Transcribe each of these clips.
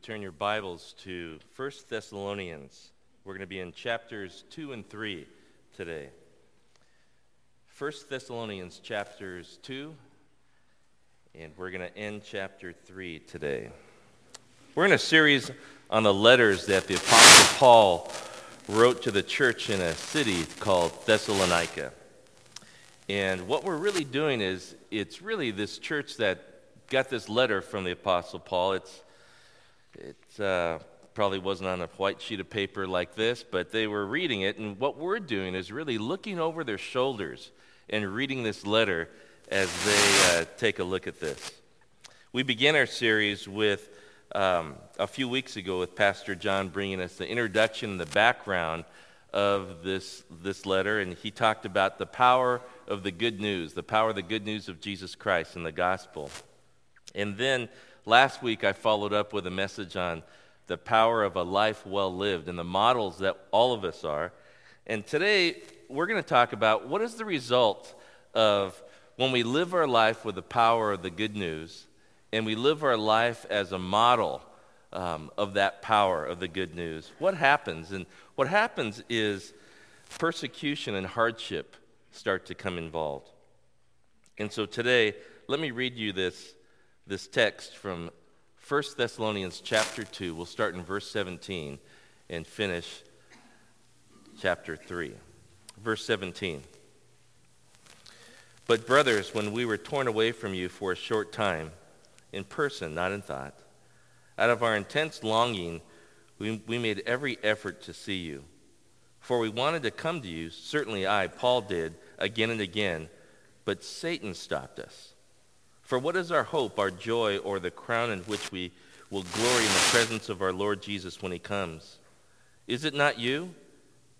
would turn your Bibles to 1 Thessalonians. We're going to be in chapters 2 and 3 today. 1 Thessalonians chapters 2, and we're going to end chapter 3 today. We're in a series on the letters that the Apostle Paul wrote to the church in a city called Thessalonica. And what we're really doing is, it's really this church that got this letter from the Apostle Paul. It's it uh, probably wasn't on a white sheet of paper like this, but they were reading it. And what we're doing is really looking over their shoulders and reading this letter as they uh, take a look at this. We began our series with um, a few weeks ago with Pastor John bringing us the introduction and the background of this, this letter, and he talked about the power of the good news, the power of the good news of Jesus Christ and the gospel. And then Last week, I followed up with a message on the power of a life well lived and the models that all of us are. And today, we're going to talk about what is the result of when we live our life with the power of the good news and we live our life as a model um, of that power of the good news. What happens? And what happens is persecution and hardship start to come involved. And so today, let me read you this this text from 1 Thessalonians chapter 2. We'll start in verse 17 and finish chapter 3. Verse 17. But, brothers, when we were torn away from you for a short time, in person, not in thought, out of our intense longing, we, we made every effort to see you. For we wanted to come to you, certainly I, Paul, did, again and again, but Satan stopped us. For what is our hope, our joy, or the crown in which we will glory in the presence of our Lord Jesus when he comes? Is it not you?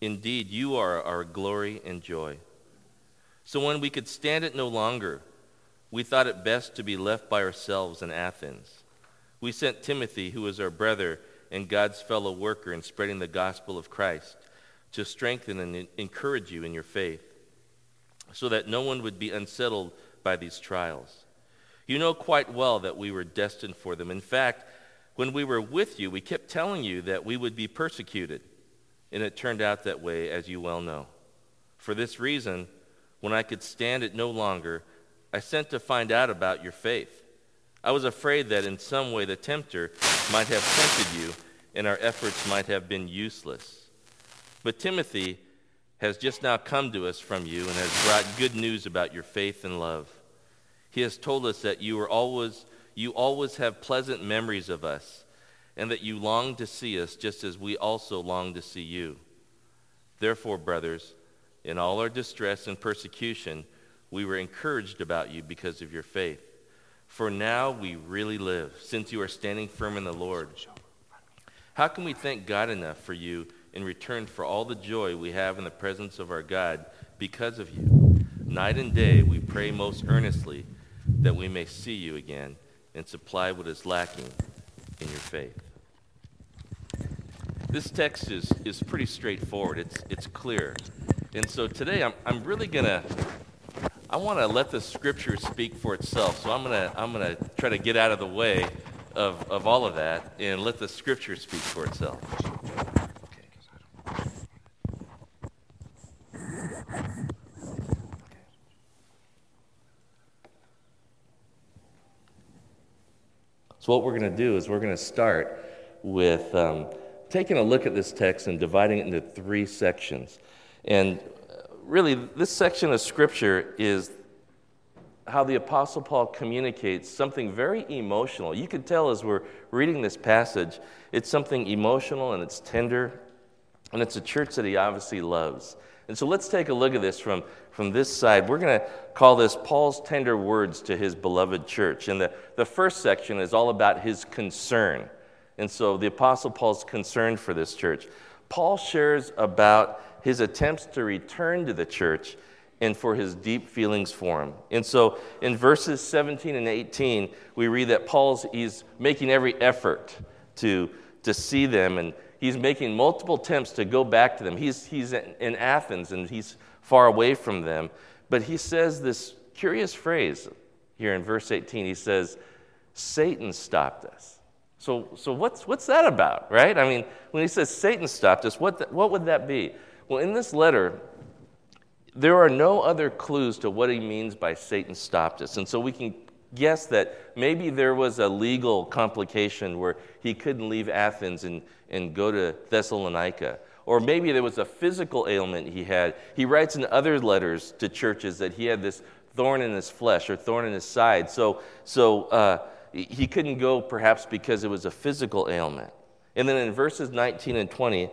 Indeed, you are our glory and joy. So when we could stand it no longer, we thought it best to be left by ourselves in Athens. We sent Timothy, who is our brother and God's fellow worker in spreading the gospel of Christ, to strengthen and encourage you in your faith, so that no one would be unsettled by these trials. You know quite well that we were destined for them. In fact, when we were with you, we kept telling you that we would be persecuted. And it turned out that way, as you well know. For this reason, when I could stand it no longer, I sent to find out about your faith. I was afraid that in some way the tempter might have tempted you and our efforts might have been useless. But Timothy has just now come to us from you and has brought good news about your faith and love. He has told us that you are always you always have pleasant memories of us and that you long to see us just as we also long to see you. Therefore, brothers, in all our distress and persecution, we were encouraged about you because of your faith. For now we really live, since you are standing firm in the Lord. How can we thank God enough for you in return for all the joy we have in the presence of our God because of you? Night and day we pray most earnestly that we may see you again and supply what is lacking in your faith. This text is, is pretty straightforward, it's, it's clear. And so today I'm, I'm really going to. I want to let the scripture speak for itself. So I'm going to I'm to try to get out of the way of, of all of that and let the scripture speak for itself. So, what we're going to do is we're going to start with um, taking a look at this text and dividing it into three sections. And uh, really, this section of Scripture is how the Apostle Paul communicates something very emotional. You can tell as we're reading this passage, it's something emotional and it's tender, and it's a church that he obviously loves. And so let's take a look at this from, from this side. We're going to call this Paul's tender words to his beloved church. And the, the first section is all about his concern. And so the Apostle Paul's concern for this church. Paul shares about his attempts to return to the church and for his deep feelings for him. And so in verses 17 and 18, we read that Paul's he's making every effort to, to see them and he's making multiple attempts to go back to them. He's, he's in Athens and he's far away from them. But he says this curious phrase here in verse 18. He says, Satan stopped us. So, so what's, what's that about, right? I mean, when he says Satan stopped us, what, the, what would that be? Well, in this letter, there are no other clues to what he means by Satan stopped us. And so we can guess that maybe there was a legal complication where he couldn't leave Athens and, and go to Thessalonica. Or maybe there was a physical ailment he had. He writes in other letters to churches that he had this thorn in his flesh or thorn in his side. So, so uh, he couldn't go perhaps because it was a physical ailment. And then in verses 19 and 20,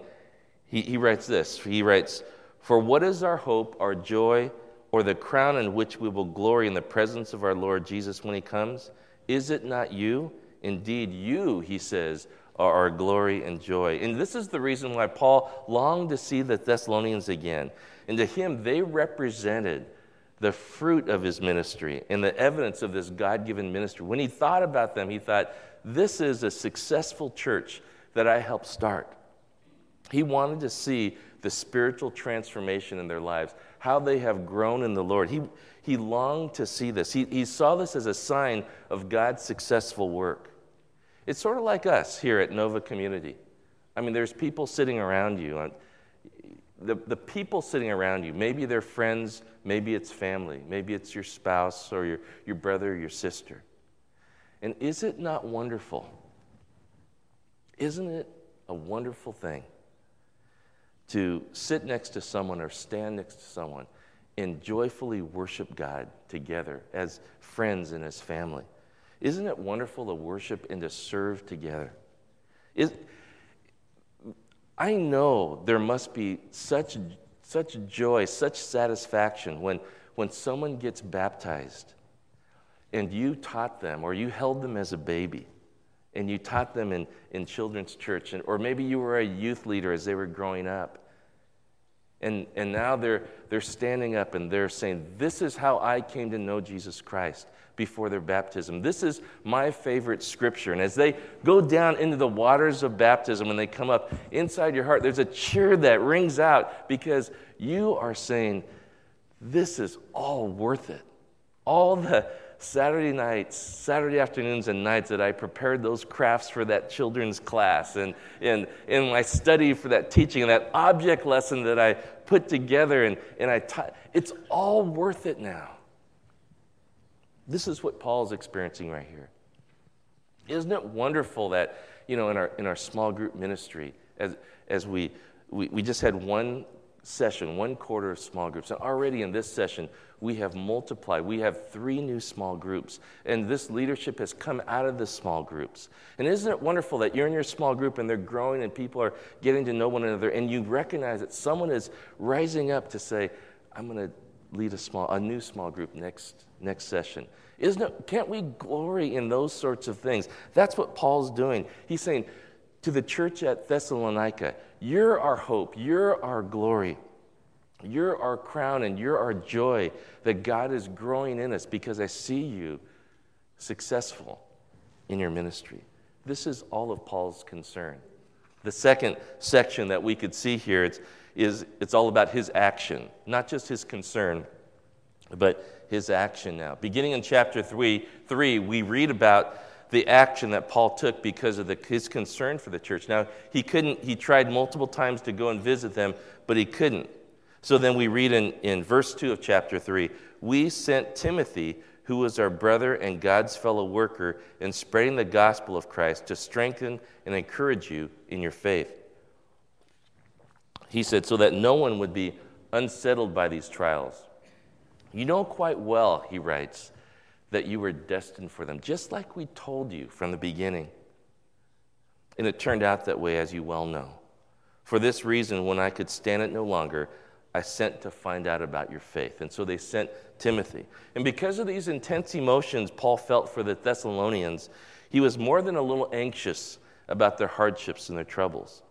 he, he writes this He writes, For what is our hope, our joy, or the crown in which we will glory in the presence of our Lord Jesus when he comes? Is it not you? Indeed, you, he says, are our glory and joy. And this is the reason why Paul longed to see the Thessalonians again. And to him, they represented the fruit of his ministry and the evidence of this God given ministry. When he thought about them, he thought, this is a successful church that I helped start. He wanted to see the spiritual transformation in their lives, how they have grown in the Lord. He, he longed to see this. He, he saw this as a sign of God's successful work. It's sort of like us here at Nova Community. I mean, there's people sitting around you the, the people sitting around you, maybe they're friends, maybe it's family, maybe it's your spouse or your, your brother or your sister. And is it not wonderful? Isn't it a wonderful thing to sit next to someone or stand next to someone and joyfully worship God together as friends and as family? Isn't it wonderful to worship and to serve together? Is, I know there must be such, such joy, such satisfaction when, when someone gets baptized and you taught them or you held them as a baby and you taught them in, in children's church, and, or maybe you were a youth leader as they were growing up. And, and now they're, they're standing up and they're saying, This is how I came to know Jesus Christ before their baptism. This is my favorite scripture. And as they go down into the waters of baptism, and they come up inside your heart, there's a cheer that rings out because you are saying, This is all worth it. All the Saturday nights, Saturday afternoons, and nights that I prepared those crafts for that children's class, and in and my study for that teaching, and that object lesson that I put together, and, and I taught, it's all worth it now. This is what Paul's experiencing right here. Isn't it wonderful that, you know, in our, in our small group ministry, as, as we, we, we just had one session, one quarter of small groups, and already in this session, we have multiplied. We have three new small groups, and this leadership has come out of the small groups. And isn't it wonderful that you're in your small group and they're growing and people are getting to know one another, and you recognize that someone is rising up to say, I'm going to lead a small, a new small group next, next session. Isn't it, can't we glory in those sorts of things? That's what Paul's doing. He's saying to the church at Thessalonica, You're our hope, you're our glory, you're our crown, and you're our joy that God is growing in us because I see you successful in your ministry. This is all of Paul's concern. The second section that we could see here is, is it's all about his action, not just his concern, but his action now. Beginning in chapter 3, 3 we read about the action that Paul took because of the, his concern for the church. Now, he couldn't, he tried multiple times to go and visit them, but he couldn't. So then we read in, in verse 2 of chapter 3 We sent Timothy, who was our brother and God's fellow worker in spreading the gospel of Christ, to strengthen and encourage you in your faith. He said, so that no one would be unsettled by these trials. You know quite well, he writes, that you were destined for them, just like we told you from the beginning. And it turned out that way, as you well know. For this reason, when I could stand it no longer, I sent to find out about your faith. And so they sent Timothy. And because of these intense emotions Paul felt for the Thessalonians, he was more than a little anxious about their hardships and their troubles.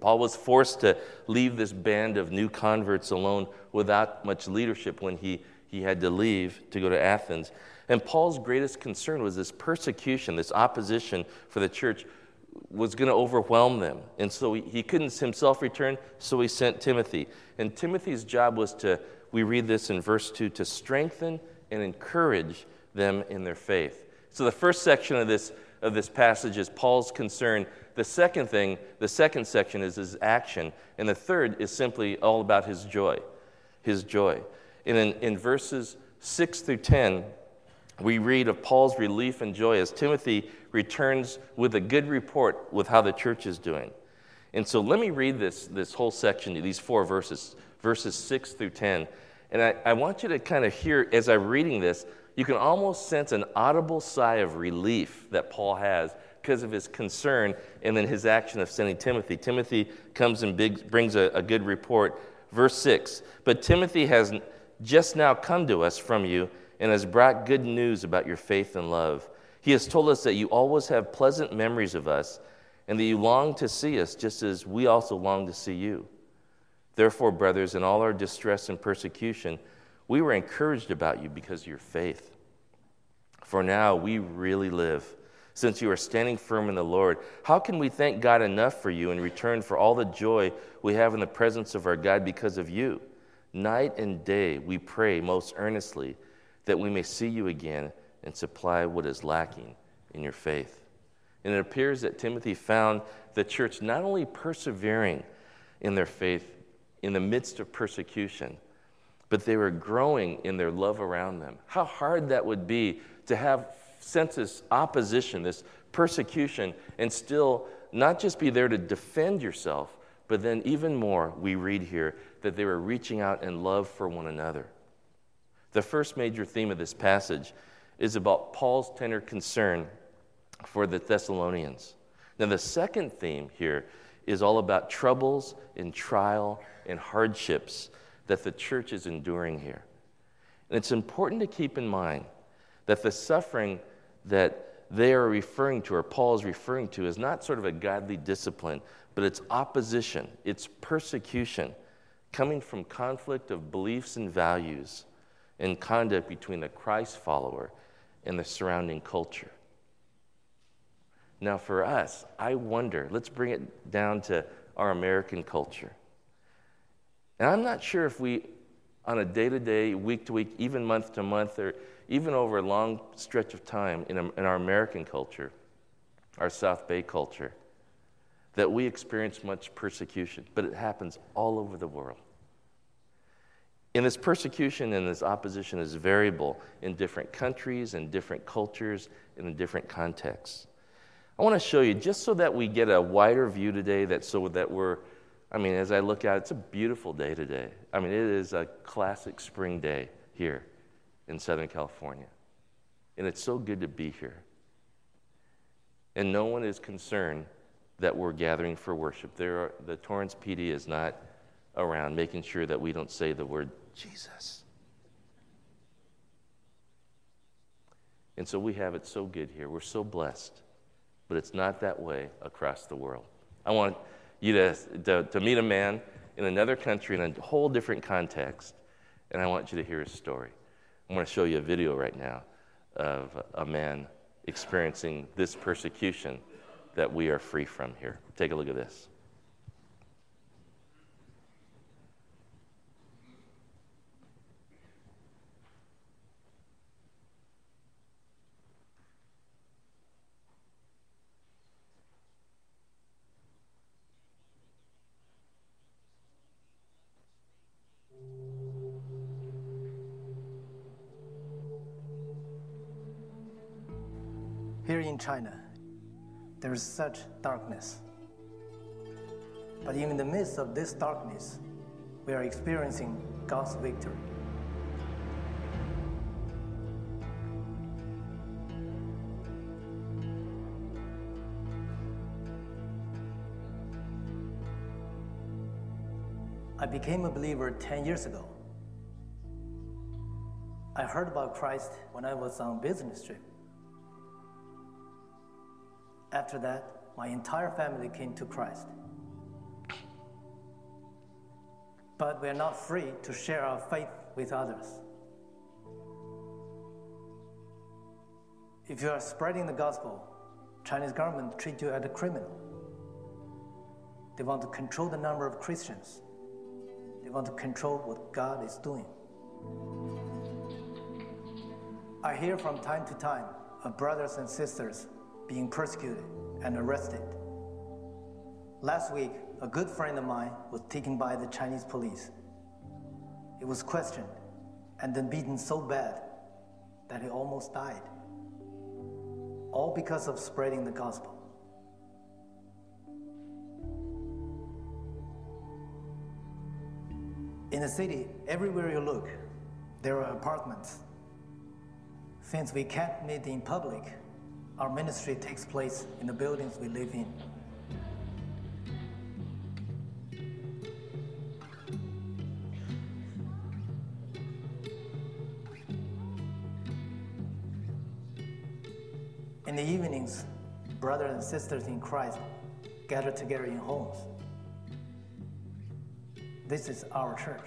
Paul was forced to leave this band of new converts alone without much leadership when he, he had to leave to go to Athens. And Paul's greatest concern was this persecution, this opposition for the church was going to overwhelm them. And so he, couldn't himself return, so he sent Timothy. And Timothy's job was to, we read this in verse 2, to strengthen and encourage them in their faith. So the first section of this of this passage is Paul's concern. The second thing, the second section is his action. And the third is simply all about his joy. His joy. In, in verses 6 through 10, we read of Paul's relief and joy as Timothy returns with a good report with how the church is doing. And so let me read this, this whole section, these four verses, verses 6 through 10. And I, I want you to kind of hear, as I'm reading this, you can almost sense an audible sigh of relief that Paul has because of his concern and then his action of sending Timothy. Timothy comes and big, brings a, a good report. Verse 6 But Timothy has just now come to us from you and has brought good news about your faith and love. He has told us that you always have pleasant memories of us and that you long to see us just as we also long to see you. Therefore, brothers, in all our distress and persecution, we were encouraged about you because of your faith. For now we really live, since you are standing firm in the Lord. How can we thank God enough for you in return for all the joy we have in the presence of our God because of you? Night and day we pray most earnestly that we may see you again and supply what is lacking in your faith. And it appears that Timothy found the church not only persevering in their faith in the midst of persecution, but they were growing in their love around them. How hard that would be to have sense this opposition, this persecution, and still not just be there to defend yourself, but then even more, we read here that they were reaching out in love for one another. The first major theme of this passage is about Paul's tender concern for the Thessalonians. Now, the second theme here is all about troubles and trial and hardships that the church is enduring here. And it's important to keep in mind that the suffering that they are referring to, or Paul is referring to, is not sort of a godly discipline, but it's opposition, it's persecution coming from conflict of beliefs and values and conduct between the Christ follower and the surrounding culture. Now, for us, I wonder, let's bring it down to our American culture. And I'm not sure if we, on a day to day, week to week, even month to month, or even over a long stretch of time in, in our American culture, our South Bay culture, that we experience much persecution, but it happens all over the world. And this persecution and this opposition is variable in different countries and different cultures and in different contexts. I want to show you just so that we get a wider view today, that so that we're, I mean, as I look it, it's a beautiful day today. I mean, it is a classic spring day here in Southern California. And it's so good to be here. And no one is concerned that we're gathering for worship. There are, the Torrance PD is not around making sure that we don't say the word Jesus. And so we have it so good here. We're so blessed but it's not that way across the world. I want you to, to, to meet a man in another country in a whole different context, and I want you to hear his story. I'm going to show you a video right now of a man experiencing this persecution that we are free from here. Take a look at this. In China, there is such darkness. But in the midst of this darkness, we are experiencing God's victory. I became a believer 10 years ago. I heard about Christ when I was on business trip. After that, my entire family came to Christ. But we are not free to share our faith with others. If you are spreading the gospel, Chinese government treat you as a criminal. They want to control the number of Christians. They want to control what God is doing. I hear from time to time of brothers and sisters being persecuted and arrested. Last week, a good friend of mine was taken by the Chinese police. He was questioned and then beaten so bad that he almost died. All because of spreading the gospel. In the city, everywhere you look, there are apartments. Since we can't meet in public, our ministry takes place in the buildings we live in. In the evenings, brothers and sisters in Christ gather together in homes. This is our church.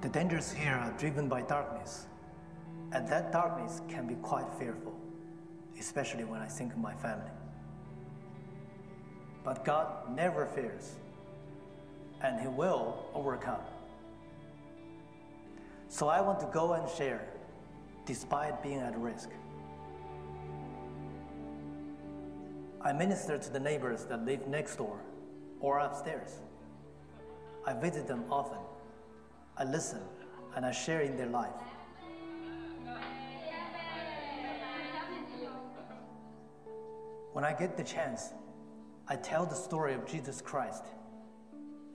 The dangers here are driven by darkness, and that darkness can be quite fearful, especially when I think of my family. But God never fears, and He will overcome. So I want to go and share, despite being at risk. I minister to the neighbors that live next door or upstairs. I visit them often. I listen and I share in their life. When I get the chance, I tell the story of Jesus Christ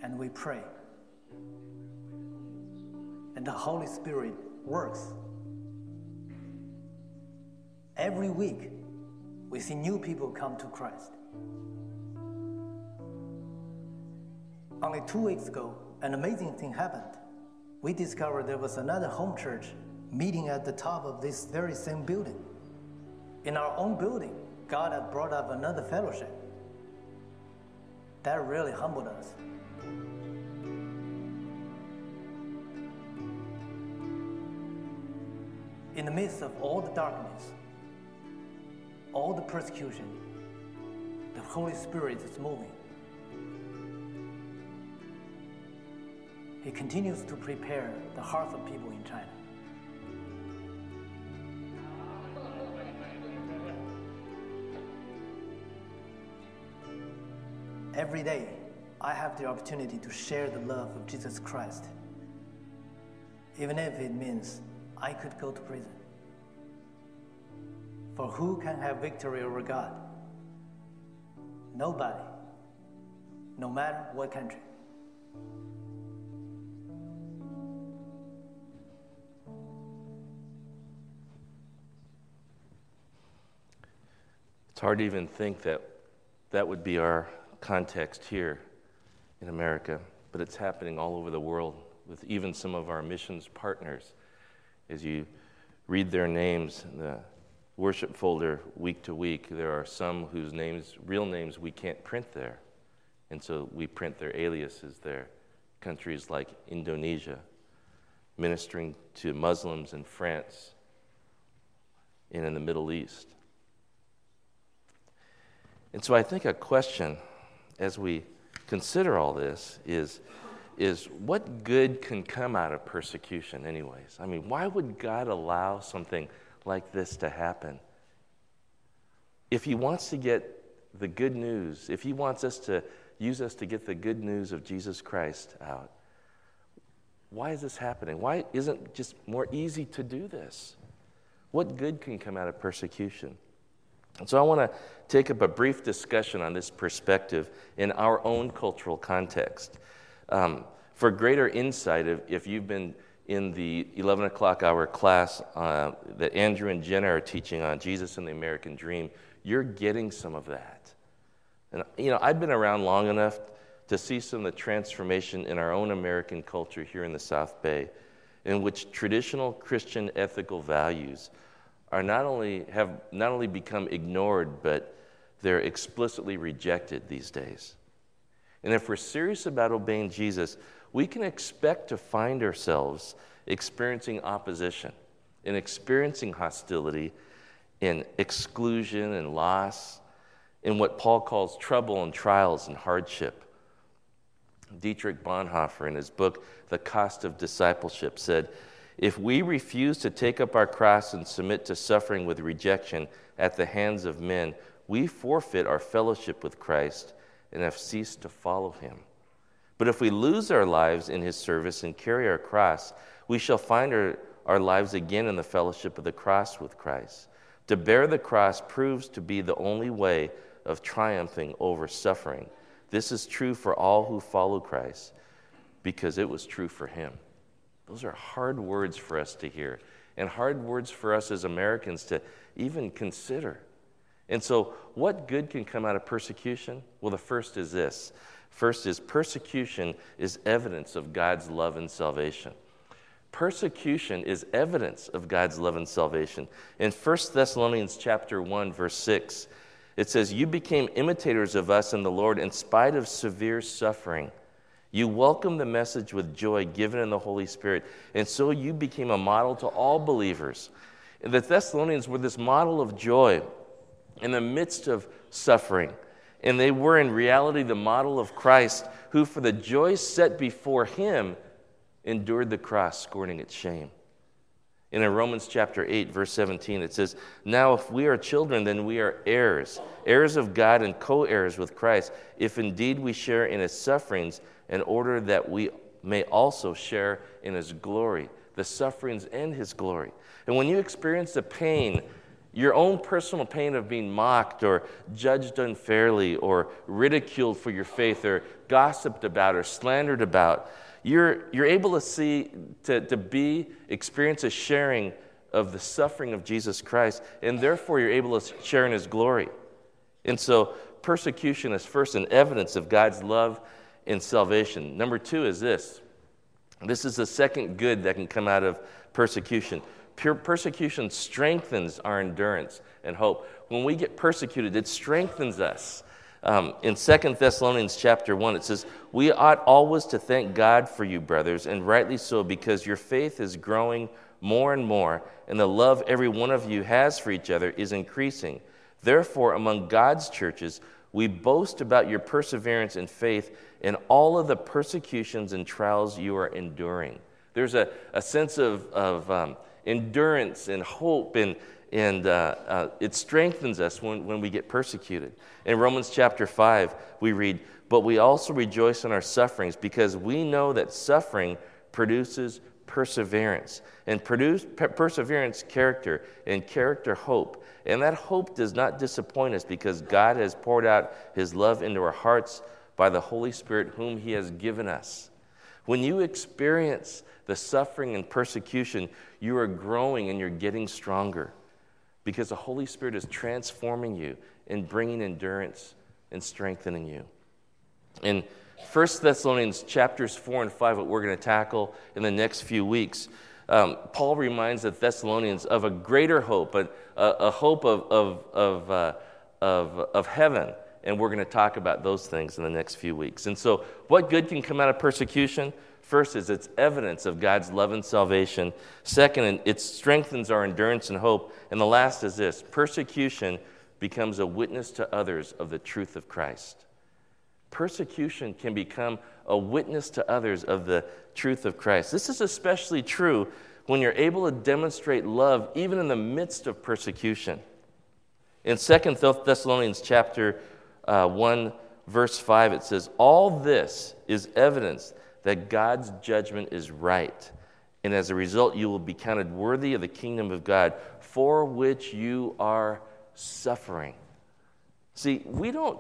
and we pray. And the Holy Spirit works. Every week, we see new people come to Christ. Only two weeks ago, an amazing thing happened. We discovered there was another home church meeting at the top of this very same building. In our own building, God had brought up another fellowship. That really humbled us. In the midst of all the darkness, all the persecution, the Holy Spirit is moving. He continues to prepare the hearts of people in China. Every day, I have the opportunity to share the love of Jesus Christ, even if it means I could go to prison. For who can have victory over God? Nobody, no matter what country. It's hard to even think that that would be our context here in America, but it's happening all over the world with even some of our missions partners. As you read their names in the worship folder week to week, there are some whose names, real names, we can't print there. And so we print their aliases there. Countries like Indonesia, ministering to Muslims in France and in the Middle East. And so I think a question as we consider all this is, is what good can come out of persecution, anyways? I mean, why would God allow something like this to happen? If He wants to get the good news, if He wants us to use us to get the good news of Jesus Christ out, why is this happening? Why isn't it just more easy to do this? What good can come out of persecution? And so I want to take up a brief discussion on this perspective in our own cultural context. Um, for greater insight, if, if you've been in the 11 o'clock hour class uh, that Andrew and Jenna are teaching on Jesus and the American Dream, you're getting some of that. And, you know, I've been around long enough to see some of the transformation in our own American culture here in the South Bay, in which traditional Christian ethical values are not only have not only become ignored, but they're explicitly rejected these days. And if we're serious about obeying Jesus, we can expect to find ourselves experiencing opposition and experiencing hostility and exclusion and loss in what Paul calls trouble and trials and hardship. Dietrich Bonhoeffer, in his book, The Cost of Discipleship, said, If we refuse to take up our cross and submit to suffering with rejection at the hands of men, we forfeit our fellowship with Christ and have ceased to follow him. But if we lose our lives in his service and carry our cross, we shall find our, our lives again in the fellowship of the cross with Christ. To bear the cross proves to be the only way of triumphing over suffering. This is true for all who follow Christ because it was true for him. Those are hard words for us to hear and hard words for us as Americans to even consider. And so, what good can come out of persecution? Well, the first is this first is persecution is evidence of God's love and salvation. Persecution is evidence of God's love and salvation. In 1 Thessalonians chapter 1 verse 6, it says, "You became imitators of us in the Lord in spite of severe suffering. You welcomed the message with joy given in the Holy Spirit, and so you became a model to all believers." And the Thessalonians were this model of joy in the midst of suffering. And they were in reality the model of Christ, who, for the joy set before him, endured the cross, scorning its shame. And in Romans chapter 8, verse 17, it says, Now if we are children, then we are heirs, heirs of God and co heirs with Christ, if indeed we share in his sufferings, in order that we may also share in his glory, the sufferings and his glory. And when you experience the pain, your own personal pain of being mocked or judged unfairly or ridiculed for your faith or gossiped about or slandered about, you're, you're able to see, to, to be, experience a sharing of the suffering of Jesus Christ, and therefore you're able to share in his glory. And so persecution is first an evidence of God's love and salvation. Number two is this this is the second good that can come out of persecution. Pure persecution strengthens our endurance and hope. When we get persecuted, it strengthens us. Um, in 2 Thessalonians chapter 1, it says, We ought always to thank God for you, brothers, and rightly so, because your faith is growing more and more, and the love every one of you has for each other is increasing. Therefore, among God's churches, we boast about your perseverance and faith in all of the persecutions and trials you are enduring. There's a, a sense of, of um, endurance and hope, and, and uh, uh, it strengthens us when, when we get persecuted. In Romans chapter 5, we read, But we also rejoice in our sufferings because we know that suffering produces perseverance. And produce, per- perseverance, character, and character, hope. And that hope does not disappoint us because God has poured out his love into our hearts by the Holy Spirit, whom he has given us. When you experience the suffering and persecution, you are growing and you're getting stronger because the Holy Spirit is transforming you and bringing endurance and strengthening you. In 1 Thessalonians chapters 4 and 5, what we're going to tackle in the next few weeks, um, Paul reminds the Thessalonians of a greater hope, a, a hope of, of, of, uh, of, of heaven. And we're going to talk about those things in the next few weeks. And so, what good can come out of persecution? First is it's evidence of God's love and salvation. Second, it strengthens our endurance and hope. And the last is this persecution becomes a witness to others of the truth of Christ. Persecution can become a witness to others of the truth of Christ. This is especially true when you're able to demonstrate love even in the midst of persecution. In 2 Thessalonians chapter uh, 1, verse 5, it says, All this is evidence that God's judgment is right. And as a result, you will be counted worthy of the kingdom of God for which you are suffering. See, we don't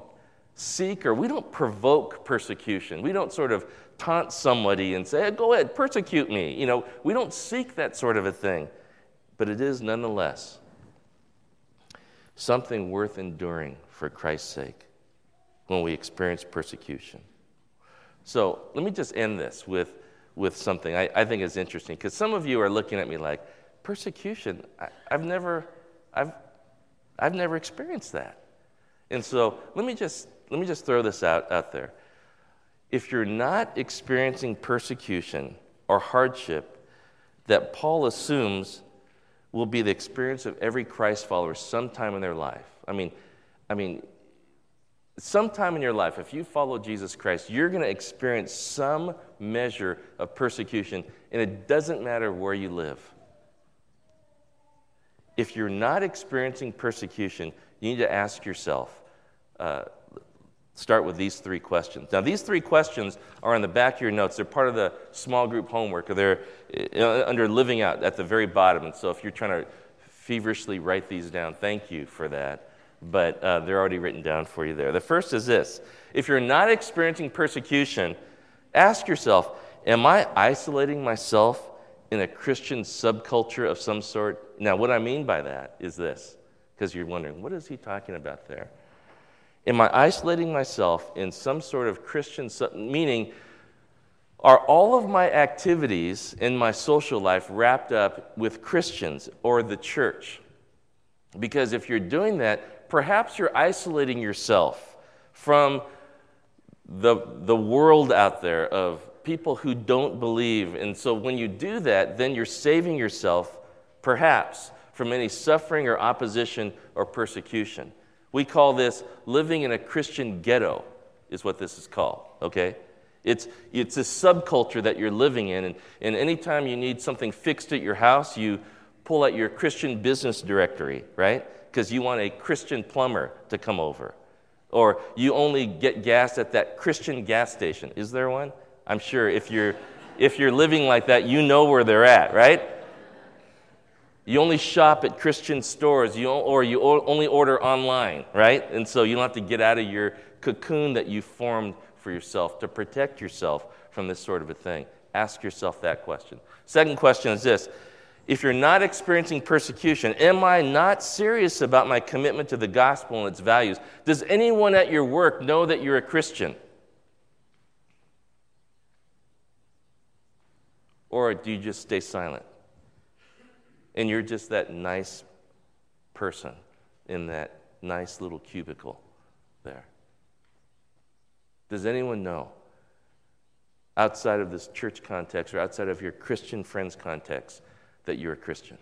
seek or we don't provoke persecution. We don't sort of taunt somebody and say, go ahead, persecute me. You know, we don't seek that sort of a thing. But it is nonetheless something worth enduring for Christ's sake when we experience persecution. So let me just end this with, with something I, I think is interesting because some of you are looking at me like, persecution, I, I've, never, I've, I've never experienced that. And so let me just, let me just throw this out, out there. If you're not experiencing persecution or hardship that Paul assumes will be the experience of every Christ follower sometime in their life. I mean, I mean, sometime in your life, if you follow Jesus Christ, you're going to experience some measure of persecution, and it doesn't matter where you live. If you're not experiencing persecution, you need to ask yourself uh, start with these three questions. Now, these three questions are on the back of your notes. They're part of the small group homework. They're uh, under living out at the very bottom. And so, if you're trying to feverishly write these down, thank you for that but uh, they're already written down for you there. The first is this if you're not experiencing persecution, ask yourself, Am I isolating myself in a Christian subculture of some sort? Now, what I mean by that is this, because you're wondering, what is he talking about there? Am I isolating myself in some sort of Christian, meaning, are all of my activities in my social life wrapped up with Christians or the church? Because if you're doing that, perhaps you're isolating yourself from the, the world out there of people who don't believe. And so when you do that, then you're saving yourself, perhaps, from any suffering or opposition or persecution. We call this living in a Christian ghetto, is what this is called, okay? It's, it's a subculture that you're living in, and, and anytime you need something fixed at your house, you pull out your Christian business directory, right? because you want a Christian plumber to come over. Or you only get gas at that Christian gas station. Is there one? I'm sure if you're, if you're living like that, you know where they're at, right? You only shop at Christian stores, you, or you only order online, right? And so you don't have to get out of your cocoon that you formed for yourself to protect yourself from this sort of a thing. Ask yourself that question. Second question is this if you're not experiencing persecution, am I not serious about my commitment to the gospel and its values? Does anyone at your work know that you're a Christian? Or do you just stay silent? And you're just that nice person in that nice little cubicle there. Does anyone know, outside of this church context or outside of your Christian friends context, that you're a Christian?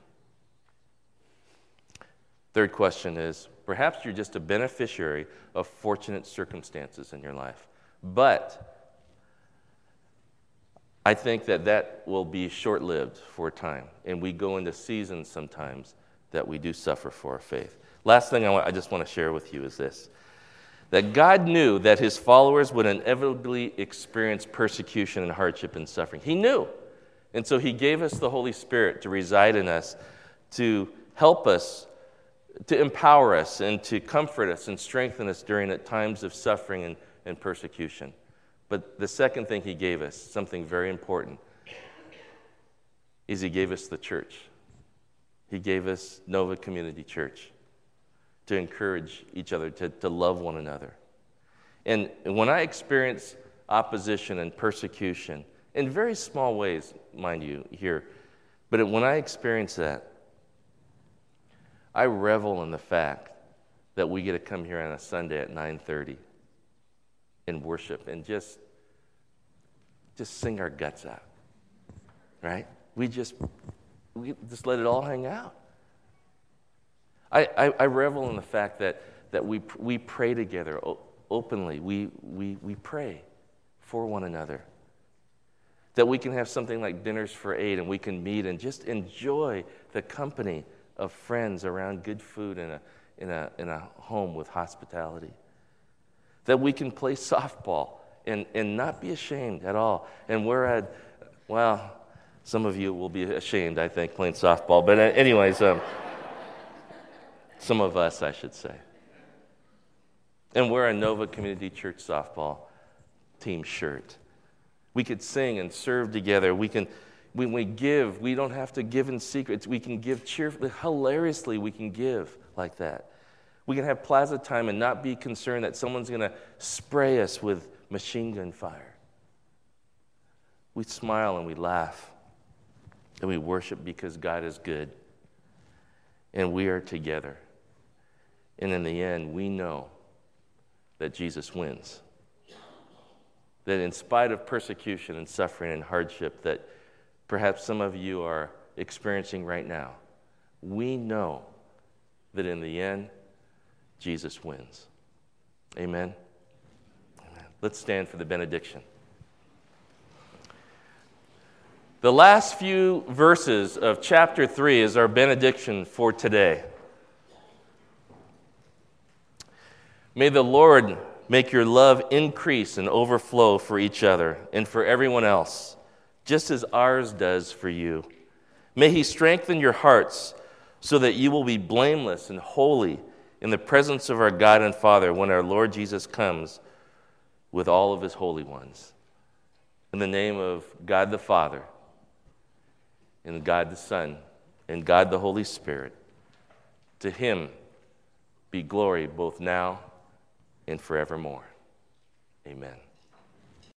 Third question is perhaps you're just a beneficiary of fortunate circumstances in your life. But I think that that will be short lived for a time. And we go into seasons sometimes that we do suffer for our faith. Last thing I, want, I just want to share with you is this that God knew that his followers would inevitably experience persecution and hardship and suffering. He knew. And so he gave us the Holy Spirit to reside in us, to help us, to empower us, and to comfort us and strengthen us during times of suffering and, and persecution. But the second thing he gave us, something very important, is he gave us the church. He gave us Nova Community Church to encourage each other, to, to love one another. And when I experience opposition and persecution, in very small ways, mind you, here. But when I experience that, I revel in the fact that we get to come here on a Sunday at 9:30 and worship and just just sing our guts out. Right? We just we just let it all hang out. I, I, I revel in the fact that, that we, we pray together openly. We, we, we pray for one another that we can have something like dinners for eight and we can meet and just enjoy the company of friends around good food in a, in a, in a home with hospitality. That we can play softball and, and not be ashamed at all. And we're at, well, some of you will be ashamed, I think, playing softball. But, uh, anyways, um, some of us, I should say. And we're a Nova Community Church softball team shirt. We could sing and serve together. We can, when we give, we don't have to give in secret. We can give cheerfully, hilariously, we can give like that. We can have plaza time and not be concerned that someone's going to spray us with machine gun fire. We smile and we laugh and we worship because God is good and we are together. And in the end, we know that Jesus wins. That in spite of persecution and suffering and hardship that perhaps some of you are experiencing right now, we know that in the end, Jesus wins. Amen. Amen. Let's stand for the benediction. The last few verses of chapter 3 is our benediction for today. May the Lord make your love increase and overflow for each other and for everyone else, just as ours does for you. May He strengthen your hearts so that you will be blameless and holy in the presence of our God and Father when our Lord Jesus comes with all of His holy ones. In the name of God the Father, and God the Son, and God the Holy Spirit, to Him be glory both now and forevermore. Amen.